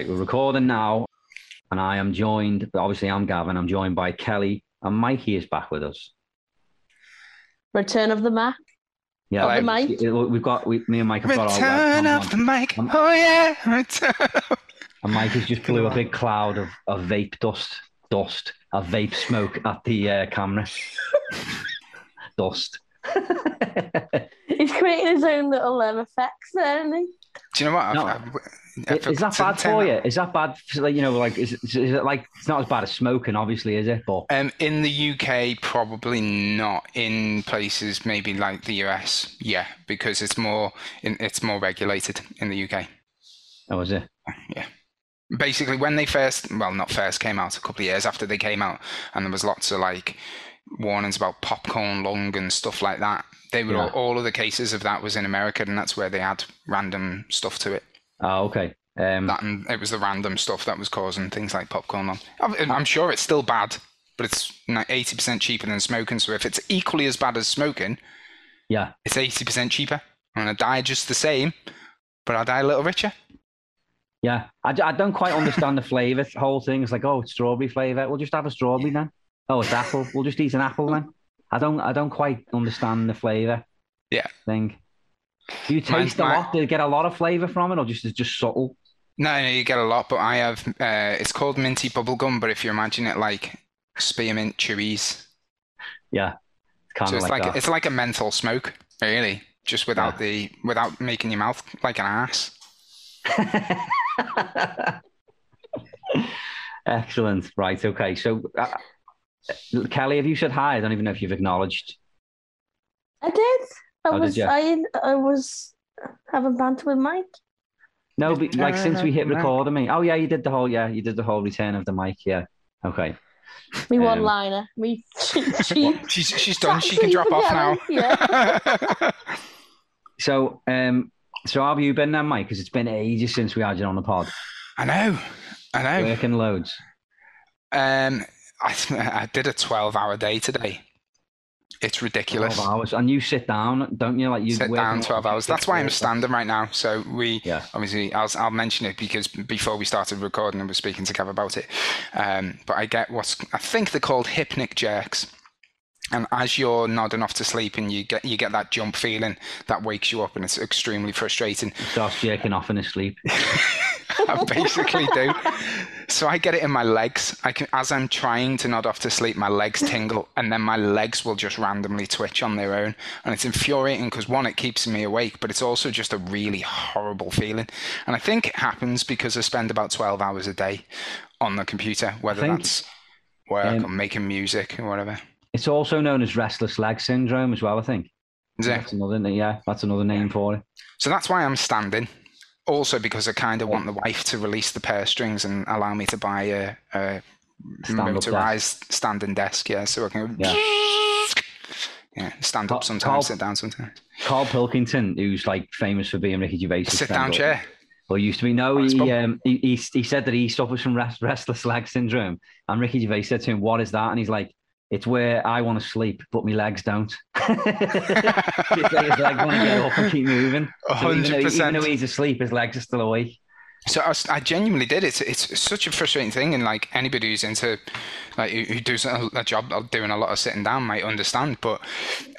Okay, we're recording now, and I am joined. Obviously, I'm Gavin. I'm joined by Kelly, and Mikey is back with us. Return of the Mac. Yeah, Of the mic? we- we've got we, me and Mike have got our Return webcams of the on, mic. Um, Oh yeah, return. and Mike has just blew a big cloud of, of vape dust, dust, of vape smoke at the uh, camera. dust. He's creating his own little um, effects there, isn't he? Do you know what? I've- No. I've- Is I've- that bad for you? Is that bad? For, like, you know, like is, is it like it's not as bad as smoking, obviously, is it? But Um, in the UK, probably not. In places maybe like the US, yeah, because it's more in, it's more regulated in the UK. oh, is it? Yeah. Basically, when they first, well, not first came out, a couple of years after they came out, and there was lots of like warnings about popcorn lung and stuff like that. They were Yeah. all, all of the cases of that was in America, and that's where they had random stuff to it. Oh, okay. Um, That and it was the random stuff that was causing things like popcorn lung. I'm, I'm sure it's still bad, but it's eighty percent cheaper than smoking. So if it's equally as bad as smoking, yeah. it's eighty percent cheaper. I'm gonna die just the same, but I'll die a little richer. Yeah, I, I don't quite understand the flavour whole thing. It's like, oh, it's strawberry flavour. We'll just have a strawberry then. Oh, it's apple. We'll just eat an apple then. I don't, I don't quite understand the flavour. Yeah. Thing. Do you taste a lot? Do you get a lot of flavour from it, or just it's just subtle? No, no, you get a lot, but I have. Uh, it's called minty bubblegum, but if you imagine it like spearmint chewies, Yeah, it's kind so of it's like, like it's like a menthol smoke, really, just without the without making your mouth like an ass. Excellent. Right. Okay. So, uh, Kelly, have you said hi? I don't even know if you've acknowledged. I did. I Oh, was. ya? I. I was having banter with Mike. No, but like since we hit Return of the record on me. Oh yeah, you did the whole. Yeah, you did the whole return of the mic. Yeah. Okay. Me Um, one liner. Me cheap, cheap. She's she's done. She can drop off for now. Gavin, So, um, so how have you been then, Mike? Because it's been ages since we had you on the pod. I know, I know. Working loads. Um, I I did a twelve-hour day today. It's ridiculous. 12 hours. And you sit down, don't you? Like you Sit down twelve hours. That's why I'm standing right now. So we Yeah. obviously I'll I'll mention it because before we started recording, I was speaking to Kev about it. Um, but I get what's I think they're called hypnic jerks. And as you're nodding off to sleep, and you get you get that jump feeling that wakes you up, and it's extremely frustrating. Starts jerking off in his sleep. I basically do. So I get it in my legs. I can, as I'm trying to nod off to sleep, my legs tingle, and then my legs will just randomly twitch on their own, and it's infuriating because one, it keeps me awake, but it's also just a really horrible feeling. And I think it happens because I spend about twelve hours a day on the computer, whether think, that's work um, or making music or whatever. It's also known as restless leg syndrome as well, I think. Is it? That's another yeah, that's another name for it. So that's why I'm standing. Also, because I kind of want the wife to release the purse strings and allow me to buy a, a Stand-up motorized standing desk. Yeah, so I can Yeah. yeah, stand Carl- up sometimes, Carl- sit down sometimes. Carl Pilkington, who's like famous for being Ricky Gervais' Sit down chair. Well, used to be. No, he, um, he, he he said that he suffers from rest, restless leg syndrome, and Ricky Gervais said to him, "What is that?" And he's like, "It's where I want to sleep, but my legs don't." it's like his legs want to get up and keep moving. So even, though, even though he's asleep, his legs are still awake. So I, I genuinely did. It's it's such a frustrating thing, and like anybody who's into like who who does a, a job of doing a lot of sitting down might understand. But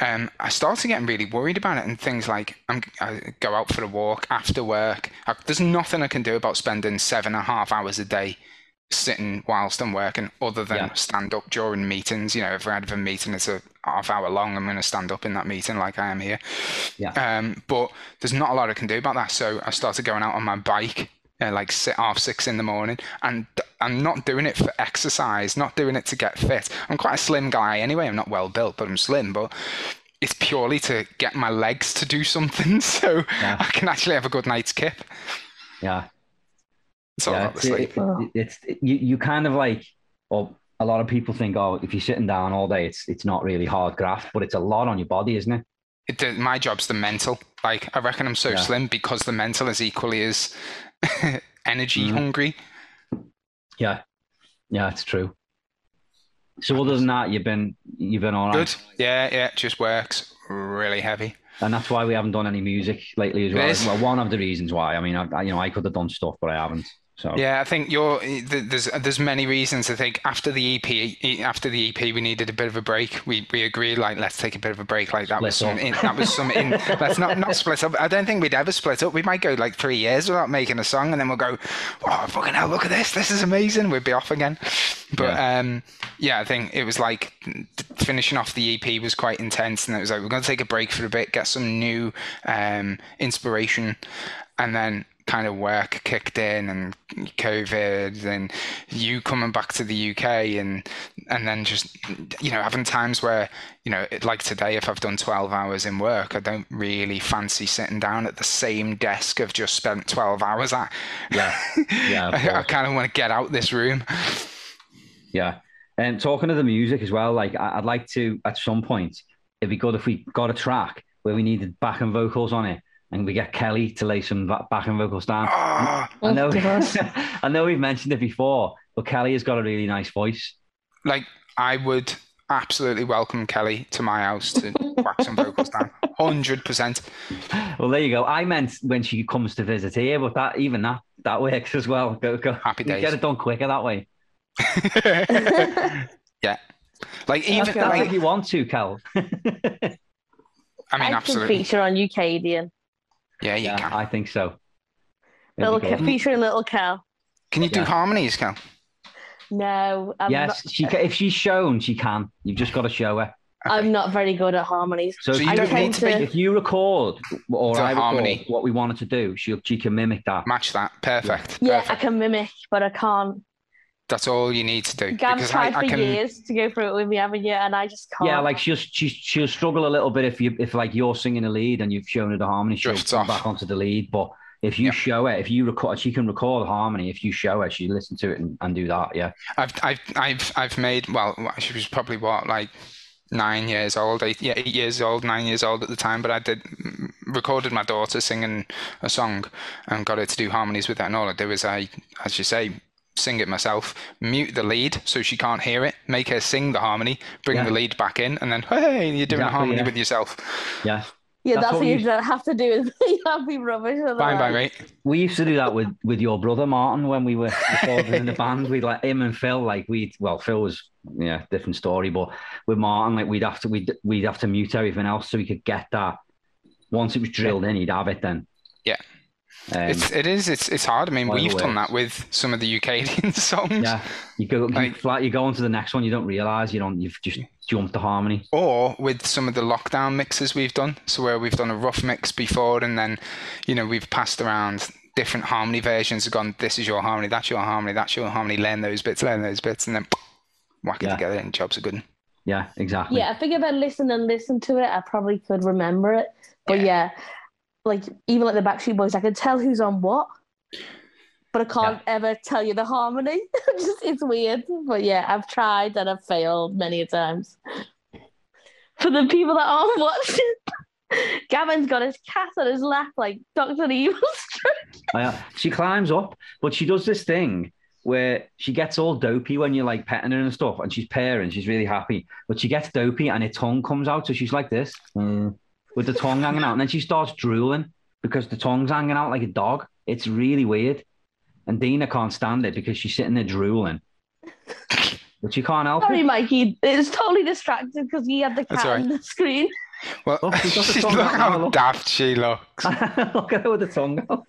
um, I started getting really worried about it, and things like I'm, I go out for a walk after work. I, there's nothing I can do about spending seven and a half hours a day sitting whilst I'm working, other than Yeah. stand up during meetings. You know, if I have a meeting, that's a half hour long. I'm going to stand up in that meeting like I am here. Yeah. Um, but there's not a lot I can do about that. So I started going out on my bike, uh, like sit half six in the morning, and I'm not doing it for exercise, not doing it to get fit. I'm quite a slim guy anyway. I'm not well built, but I'm slim. But it's purely to get my legs to do something, so Yeah. I can actually have a good night's kip. Yeah, Yeah. It's, it- it- it's it- you you kind of like, or a lot of people think, oh, if you're sitting down all day, it's it's not really hard graft, but it's a lot on your body, isn't it? It, my job's the mental. Like I reckon I'm so Yeah. slim because the mental is equally as energy Mhm. hungry. Yeah, yeah, it's true. So other than that, you've been you've been all right, Good. Yeah, yeah. It just works really heavy. and that's why we haven't done any music lately as well. Well, one of the reasons why. I mean, I- you know, I could have done stuff, but I haven't. So Yeah, I think you're. There's there's many reasons. I think after the EP, after the EP, we needed a bit of a break. We we agreed like let's take a bit of a break. Like that was Split some. In, that was some. In, let's not not split up. I don't think we'd ever split up. We might go like three years without making a song, and then we'll go, oh fucking hell, look at this. This is amazing. We'd be off again. But Yeah. um, yeah, I think it was like finishing off the EP was quite intense, and it was like we're going to take a break for a bit, get some new um, inspiration, and then kind of work kicked in and COVID and you coming back to the UK and and then just you know having times where you know it- like today if I've done 12 hours in work I don't really fancy sitting down at the same desk I've just spent 12 hours at. Yeah, yeah, I, I kind of want to get out this room. Yeah. And talking of the music as well, like I'd like to at some point, it'd be good if we got a track where we needed backing vocals on it, and we get Kelly to lay some ba- backing vocals down. Ah, I know, Oh, I know we've mentioned it before, but Kelly has got a really nice voice. like I would absolutely welcome Kelly to my house to whack some vocals down 100% Well, there you go. I meant when she comes to visit here, but that even that that works as well. Go go. Happy days. Get it done quicker that way. yeah like Okay. even That's like if you want to, Kel. I mean I can absolutely feature on Ukadian. Yeah you yeah, can I think so. Little It'll be featuring Little Cal. Can you do Yeah. harmonies, Cal? No, I'm yes, not, she ca if she's shown, she can. You've just got to show her. I'm not very good at harmonies. So, So if you I don't need to be if you record or The I record harmony. what we wanted to do, she she can mimic that. match that. Perfect. Yeah, I can mimic, but I can't. That's all you need to do. Gav's because tried I, I for can. years to go through it with me, haven't you? And I just can't. Yeah, like she'll she, she'll struggle a little bit if you if like you're singing a lead and you've shown her the harmony, she'll Drifts come off. back onto the lead. But if you Yeah. show it, if you record, she can record harmony. If you show her, she listen to it and, and do that. Yeah, I've I've I've I've made well. She was probably what like nine years old, eight yeah, eight years old, nine years old at the time. But I did recorded my daughter singing a song and got her to do harmonies with that. And all I do is I, as you say. Sing it myself, mute the lead so she can't hear it, make her sing the harmony, bring Yeah. the lead back in, and then hey, you're doing a harmony yeah. with yourself. yeah. yeah, that's that's, what what you don't have to do. Is you have to be rubbish. Bye bye, otherwise. mate. We used to do that with with your brother Martin when we were recording in the band. We'd like him and Phil, like we well, Phil was yeah, different story, but with Martin, like we'd have to we'd we'd have to mute everything else so we could get that. Once it was drilled in, he'd have it then. Yeah. Um, It's it is it's it's hard. I mean, we've done that with some of the Ukadian songs. yeah, you go you, Like- flat, you go on to the next one, you don't realize you don't you've just jumped the harmony. Or with some of the lockdown mixes we've done. So where we've done a rough mix before and then, you know, we've passed around different harmony versions have gone, this is your harmony, that's your harmony, that's your harmony, learn those bits, learn those bits, and then whack it Yeah. together and jobs are good. Yeah, exactly. Yeah, I think if I listen and listen to it, I probably could remember it. But Yeah. yeah, like even like the Backstreet Boys, I can tell who's on what, but I can't ever tell you the harmony. Just it's weird. But yeah, I've tried and I've failed many a times. For the people that aren't watching, Gavin's got his cat on his lap like Doctor Evil. Uh, she climbs up, but she does this thing where she gets all dopey when you're like petting her and stuff, and she's purring, she's really happy, but she gets dopey and her tongue comes out, so she's like this mm, with the tongue hanging out, and then she starts drooling because the tongue's hanging out like a dog. It's really weird, and Dina can't stand it because she's sitting there drooling, but she can't help Sorry, it. Mikey. It's totally distracted because he had the cat all on the screen. Well, Look, she's got look tongue out now, how look. daft she looks. Look at her with the tongue out.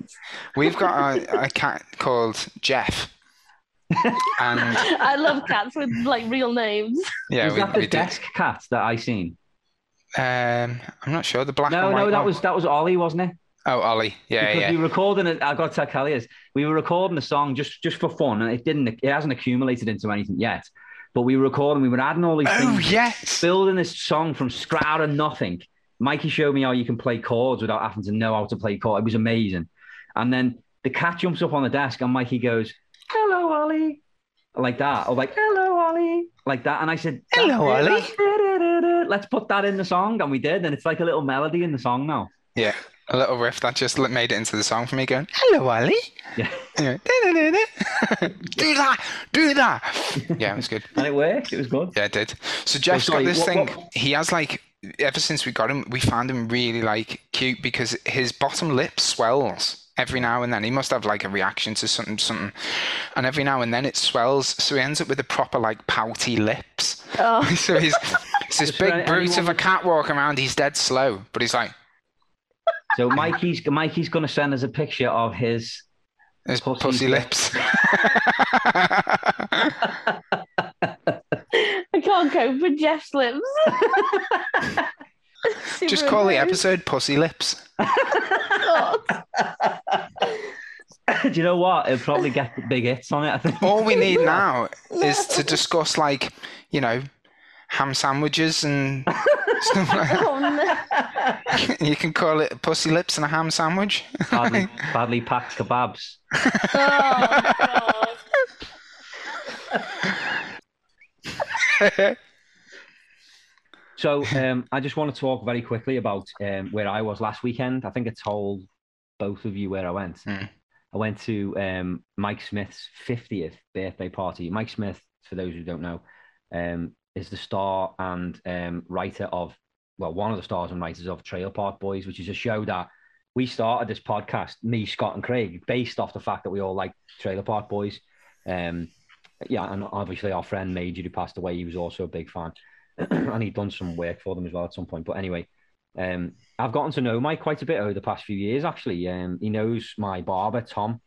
We've got a, a cat called Jeff. and I love cats with like real names. yeah, was we, that the we did. desk cat that I seen? Um, I'm not sure. The black No, no, that one. was that was Ollie, wasn't it? Oh, Ollie. Yeah, because yeah. we were recording it. I got to tell Kelly this. We were recording the song just just for fun, and it didn't. It hasn't accumulated into anything yet. But we were recording. We were adding all these Oh, things, yes. building this song from scratch out of nothing. Mikey showed me how you can play chords without having to know how to play chords. It was amazing. And then the cat jumps up on the desk, and Mikey goes, "Hello, Ollie," like that, or like "Hello, Ollie," like that. And I said, Hello, Ollie." Let's put that in the song, and we did, and it's like a little melody in the song now. Yeah, a little riff that just made it into the song for me going, Hello, Ali. Yeah, Anyway, do that, do that. Yeah, it was good. and it worked. It was good. Yeah, it did. So Jeff's sorry, got this what- thing. what- He has like ever since we got him, we found him really like cute because his bottom lip swells every now and then. He must have like a reaction to something, something, and every now and then it swells. So he ends up with a proper like pouty lips. Oh. so he's it's this big brute of a cat walking around. He's dead slow, but he's like So Mikey's Mikey's gonna send us a picture of his. his Pussy pussy, lips. lips. I can't cope with Jeff's lips. Just Super call the episode "Pussy Lips." Do you know what? It'll probably get big hits on it. I think. All we need now is to discuss like you know ham sandwiches and stuff like that. Oh, no. You can call it pussy lips and a ham sandwich. badly, badly packed kebabs. Oh, So um, I just want to talk very quickly about um, where I was last weekend. I think I told both of you where I went. Mm. I went to um, Mike Smith's 50th birthday party. Mike Smith, for those who don't know, um, is the star and um, writer of, well, one of the stars and writers of Trailer Park Boys, which is a show that we started this podcast, me, Scott, and Craig, based off the fact that we all like Trailer Park Boys. Um, yeah, and obviously our friend Major, who passed away, he was also a big fan. and he'd done some work for them as well at some point. But anyway, um, I've gotten to know Mike quite a bit over the past few years. Actually, um, he knows my barber Tom,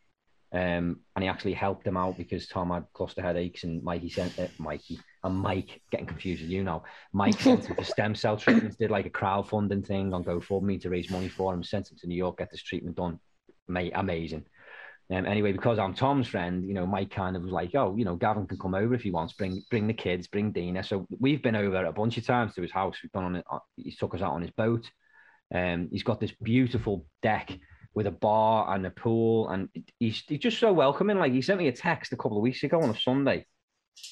um, and he actually helped him out because Tom had cluster headaches, and Mikey sent uh, Mikey and Mike getting confused with you now. Mike sent him for stem cell treatments. Did like a crowdfunding thing on GoFundMe to raise money for him. Sent him to New York, get this treatment done. Mate, amazing. Um, anyway, because I'm Tom's friend, you know, Mike kind of was like, "Oh, you know, Gavin can come over if he wants. Bring, bring the kids, bring Dina." So we've been over a bunch of times to his house. We've gone on it. uh, He took us out on his boat. Um, he's got this beautiful deck with a bar and a pool, and he's he's just so welcoming. Like he sent me a text a couple of weeks ago on a Sunday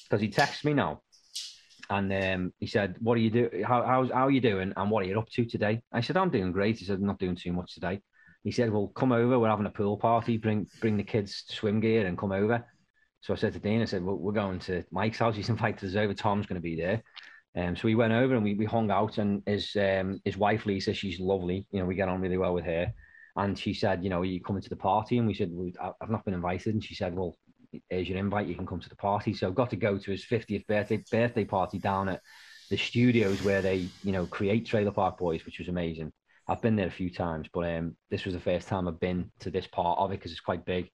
because he texts me now, and um, he said, "What are you do? How how's how are you doing? And what are you up to today?" I said, "I'm doing great." He said, "I'm not doing too much today." He said, "Well, come over. We're having a pool party. Bring bring the kids swim gear and come over." So I said to Dean, I said, well, "We're going to Mike's house. He's invited us over. Tom's going to be there." Um, so we went over and we, we hung out. And his um, his wife Lisa, she's lovely. You know, we get on really well with her. And she said, "You know, are you coming to the party?" And we said, well, "I've not been invited." And she said, "Well, here's your invite. You can come to the party." So got to go to his 50th birthday birthday party down at the studios where they, you know, create Trailer Park Boys, which was amazing. I've been there a few times, but um, this was the first time I've been to this part of it because it's quite big,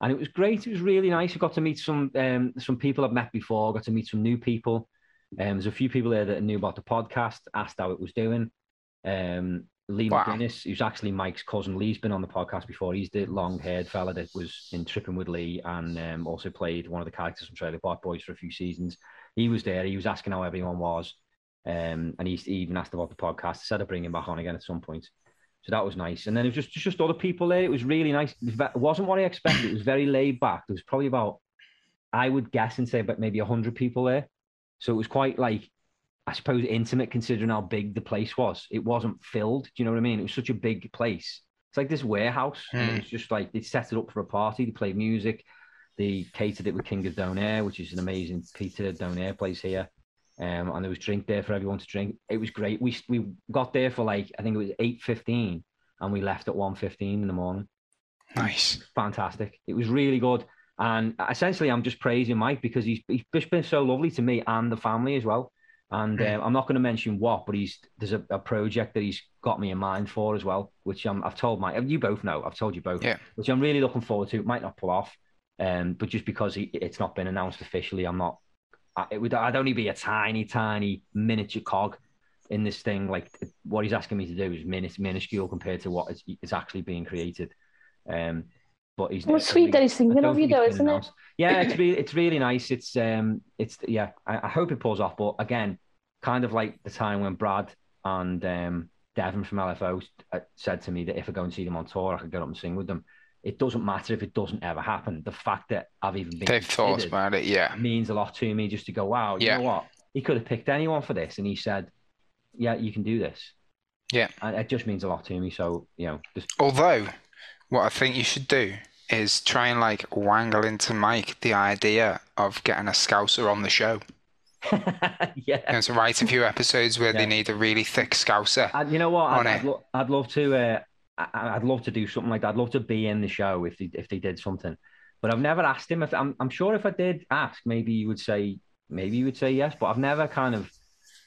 and it was great. It was really nice. I got to meet some um, some people I've met before. Got to meet some new people. Um, there's a few people there that knew about the podcast. Asked how it was doing. Um, Lee Wow. McGuinness, who's actually Mike's cousin. Lee's been on the podcast before. He's the long-haired fella that was in Tripping with Lee and um, also played one of the characters from Trailer Park Boys for a few seasons. He was there. He was asking how everyone was. Um, and he, he even asked about the podcast. I said I'd bring him back on again at some point. So that was nice. And then it was just just, just other people there. It was really nice. It, was ve- it wasn't what I expected. It was very laid back. There was probably about, I would guess and say about maybe 100 people there. So it was quite like, I suppose, intimate considering how big the place was. It wasn't filled. Do you know what I mean? It was such a big place. It's like this warehouse. And Hmm. it was just like they set it up for a party. They played music. They catered it with King of Donair, which is an amazing Peter Donair place here. Um, and there was drink there for everyone to drink. It was great. We we got there for like I think it was eight fifteen, and we left at one fifteen in the morning. Nice. Fantastic. It was really good. And essentially, I'm just praising Mike because he's he's just been so lovely to me and the family as well. And um, I'm not going to mention what, but he's there's a, a project that he's got me in mind for as well, which I'm, I've told Mike. You both know. I've told you both. Yeah. Which I'm really looking forward to. It might not pull off, um, but just because he, it's not been announced officially, I'm not. I, it would. I'd only be a tiny, tiny miniature cog in this thing. Like what he's asking me to do is minis- minuscule compared to what is, is actually being created. Um, but he's Well, sweet only- that he's I thinking of you, though, isn't it? announced. Yeah, it's really it's really nice. It's um it's yeah. I, I hope it pulls off. But again, kind of like the time when Brad and um Devin from LFO uh, said to me that if I go and see them on tour, I could get up and sing with them. It doesn't matter if it doesn't ever happen. The fact that I've even been They've thought about it. Yeah. means a lot to me. Just to go, wow, you Yeah. know what? He could have picked anyone for this, and he said, "Yeah, you can do this." Yeah. and it just means a lot to me. So you know, just Although, what I think you should do is try and like wangle into Mike the idea of getting a Scouser on the show. yeah. To write a few episodes where Yeah. they need a really thick Scouser. And you know what? I'd, I'd, lo- I'd love to. Uh, I, would love to do something like that. I'd love to be in the show if they if they did something. But I've never asked him. If I'm, I'm sure if I did ask, maybe you would say maybe you would say yes. But I've never kind of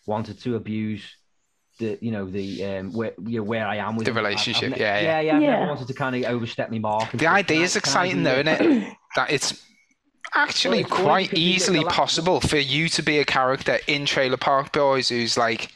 wanted to abuse the you know the um where you know, where I am with the him. relationship. I've, yeah, yeah, yeah, yeah. I've never wanted to kind of overstep my mark. The idea is exciting, though, isn't it? That it's actually well, quite easily possible for you to be a character in Trailer Park Boys who's like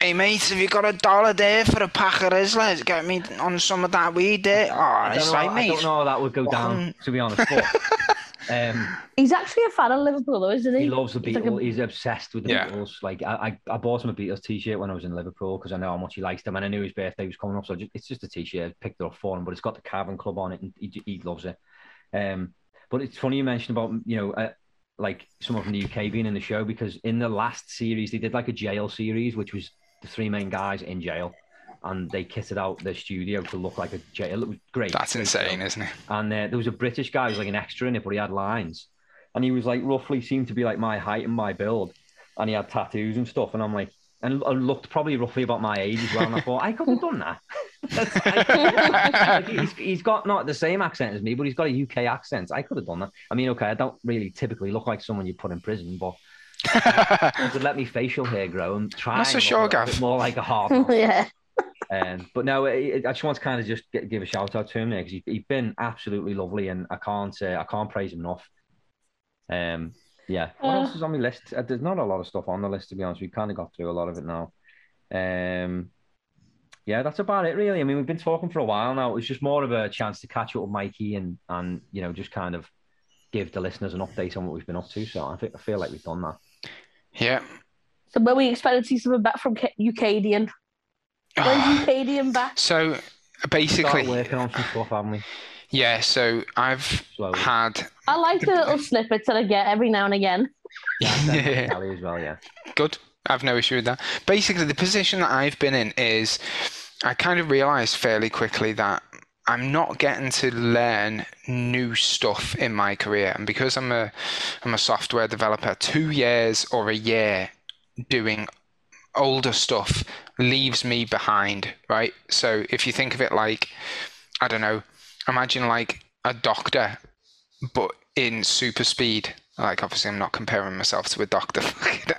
Hey mate, have you got a dollar there for a pack of Rizlas? Get me on some of that weed there. Oh, I it's like, mate. I don't know how that would go down, to be honest. But, um, he's actually a fan of Liverpool, though, isn't he? He loves the Beatles. He's, like a... he's obsessed with the yeah. Beatles. Like I, I, I bought him a Beatles T-shirt when I was in Liverpool because I know how much he likes them, and I knew his birthday was coming up. So just, it's just a T-shirt. I picked it up for him, but it's got the Cavern Club on it, and he, he loves it. Um, but it's funny you mentioned about you know. Uh, like some of the UK being in the show because in the last series they did like a jail series which was the three main guys in jail, and they kitted out the studio to look like a jail. It was great. That's great insane, isn't it? And uh, there was a British guy who was like an extra in it, but he had lines, and he was like roughly seemed to be like my height and my build, and he had tattoos and stuff, and I'm like. And I looked probably roughly about my age as well. And I thought, I could have done that. like, he's, he's got not the same accent as me, but he's got a UK accent. I could have done that. I mean, okay, I don't really typically look like someone you put in prison, but to let me facial hair grow and try. Not so sure, Gav. More like a hard. yeah. Um, but no, I, I just want to kind of just get, give a shout out to him there because he, he's been absolutely lovely, and I can't uh, I can't praise him enough. Um, yeah. What uh, else is on my list? Uh, there's not a lot of stuff on the list to be honest. We've kind of got through a lot of it now. Um, yeah, that's about it really. I mean, we've been talking for a while now. It was just more of a chance to catch up with Mikey and and you know just kind of give the listeners an update on what we've been up to. So I think I feel like we've done that. Yeah. So when we expect to see something back from Ukadian? When's Ukadian ah. back? So basically, working on some stuff, haven't we? Yeah. So I've Slowly. had. I like the little snippets that I get every now and again. Yeah, yeah. as well. Yeah. Good. I've no issue with that. Basically, the position that I've been in is I kind of realized fairly quickly that I'm not getting to learn new stuff in my career, and because I'm a I'm a software developer, two years or a year doing older stuff leaves me behind, right? So if you think of it like, I don't know, imagine like a doctor, but in super speed. Like obviously, I'm not comparing myself to a doctor,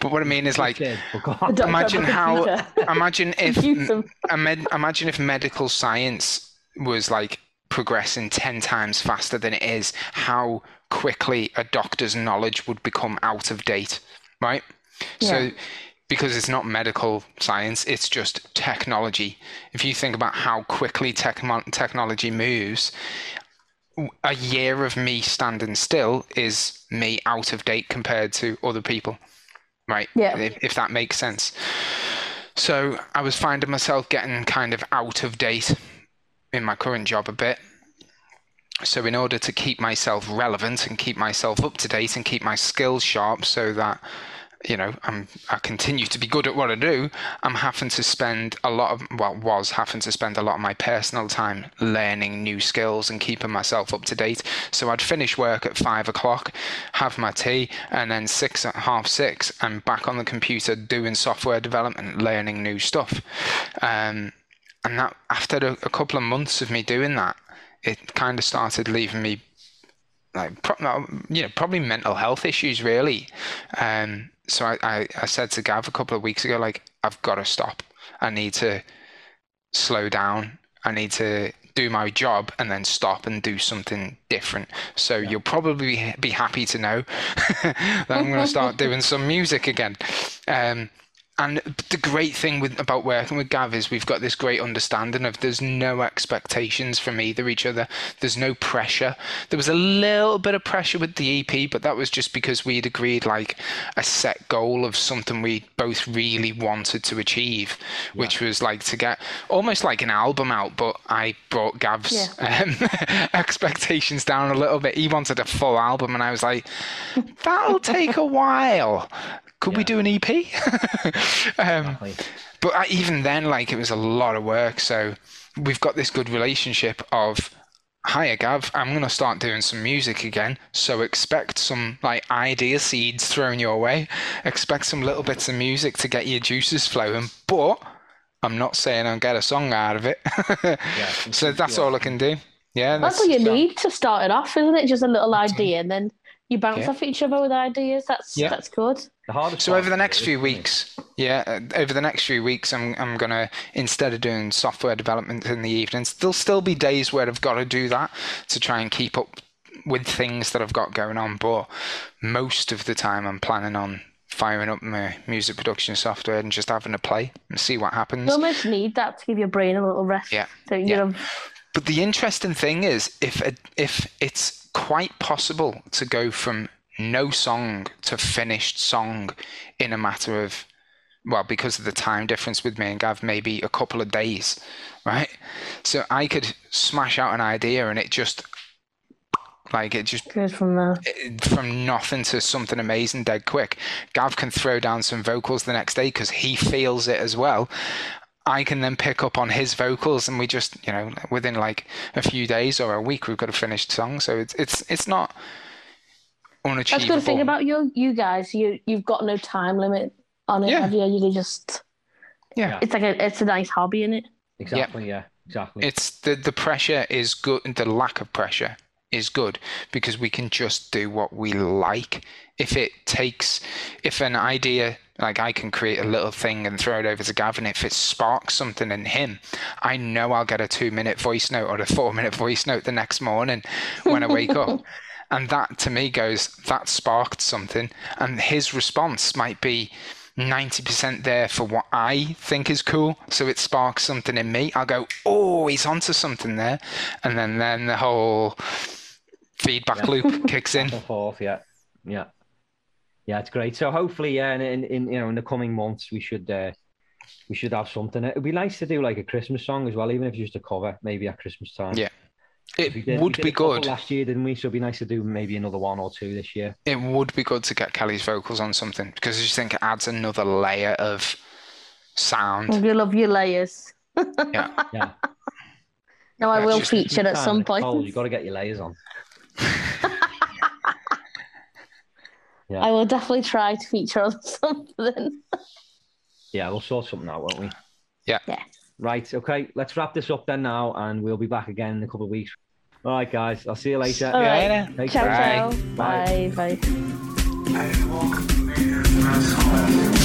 but what I mean is like, imagine how, imagine if, imagine if medical science was like progressing 10 times faster than it is, how quickly a doctor's knowledge would become out of date, right? Yeah. So, because it's not medical science, it's just technology. If you think about how quickly tech- technology moves, a year of me standing still is me out of date compared to other people, right? Yeah. If, if that makes sense. So I was finding myself getting kind of out of date in my current job a bit. So, in order to keep myself relevant and keep myself up to date and keep my skills sharp so that you know I'm I continue to be good at what I do, I'm having to spend a lot of well was having to spend a lot of my personal time learning new skills and keeping myself up to date. So I'd finish work at five o'clock, have my tea, and then six at half six, I'm back on the computer doing software development, learning new stuff. Um, and that after a, a couple of months of me doing that, it kind of started leaving me like you know probably mental health issues really um, so I, I, I said to gav a couple of weeks ago like i've got to stop. I need to slow down. I need to do my job and then stop and do something different. So yeah. you'll probably be happy to know that i'm going to start doing some music again. Um, and the great thing with about working with Gav is we've got this great understanding of there's no expectations from either each other. There's no pressure. There was a little bit of pressure with the EP, but that was just because we'd agreed like a set goal of something we both really wanted to achieve, yeah. which was like to get almost like an album out. But I brought Gav's yeah. um, expectations down a little bit. He wanted a full album, and I was like, that'll take a while could yeah. we do an EP? um, exactly. But I, even then, like it was a lot of work. So we've got this good relationship of, hiya Gav, I'm gonna start doing some music again. So expect some like idea seeds thrown your way. Expect some little bits of music to get your juices flowing. But I'm not saying I'll get a song out of it. so that's all I can do. Yeah, That's what you need to start it off, isn't it? Just a little idea, and then you bounce Yeah. off each other with ideas. That's Yeah. that's good. The hardest So over the next few weeks, yeah, uh, over the next few weeks, I'm I'm gonna instead of doing software development in the evenings, there'll still be days where I've got to do that to try and keep up with things that I've got going on. But most of the time, I'm planning on firing up my music production software and just having a play and see what happens. You almost need that to give your brain a little rest. Yeah. So you Yeah. know, But the interesting thing is, if it, if it's quite possible to go from no song to finished song in a matter of, well, because of the time difference with me and Gav, maybe a couple of days, right? So I could smash out an idea and it just, like, it just goes from there. from nothing to something amazing dead quick. Gav can throw down some vocals the next day because he feels it as well. I can then pick up on his vocals, and we just, you know, within like a few days or a week, we've got a finished song. So it's it's it's not That's unachievable. the good thing about you, you guys. You you've got no time limit on it. Yeah. Have you? You can just. Yeah. It's like a it's a nice hobby in it. Exactly. Yeah. Exactly. it's the the pressure is good. The lack of pressure is good because we can just do what we like. If it takes, if an idea like I can create a little thing and throw it over to Gavin, if it sparks something in him, I know I'll get a two minute voice note or a four minute voice note the next morning when I wake up. And that to me goes, that sparked something. And his response might be 90% there for what I think is cool. So it sparks something in me. I'll go, oh, he's onto something there. And then, then the whole feedback loop kicks in. Forth, yeah, yeah, yeah. It's great. So hopefully, yeah, in, in, in you know in the coming months, we should uh, we should have something. It'd be nice to do like a Christmas song as well, even if it's just a cover, maybe at Christmas time. Yeah. We It did- we would did be a good. last year, didn't we? So it'd be nice to do maybe another one or two this year. It would be good to get Kelly's vocals on something because I just think it adds another layer of sound. You love your layers. Yeah. Yeah, No, I That's will just feature at some point. cold, you got to get your layers on. Yeah. I will definitely try to feature on something. Yeah, we'll sort something out, won't we? Yeah. Yeah. Right. Okay. Let's wrap this up then now, and we'll be back again in a couple of weeks. All right, guys. I'll see you later. All right. Yeah. Take Ciao, care. ciao. Bye. Bye. Bye. I walk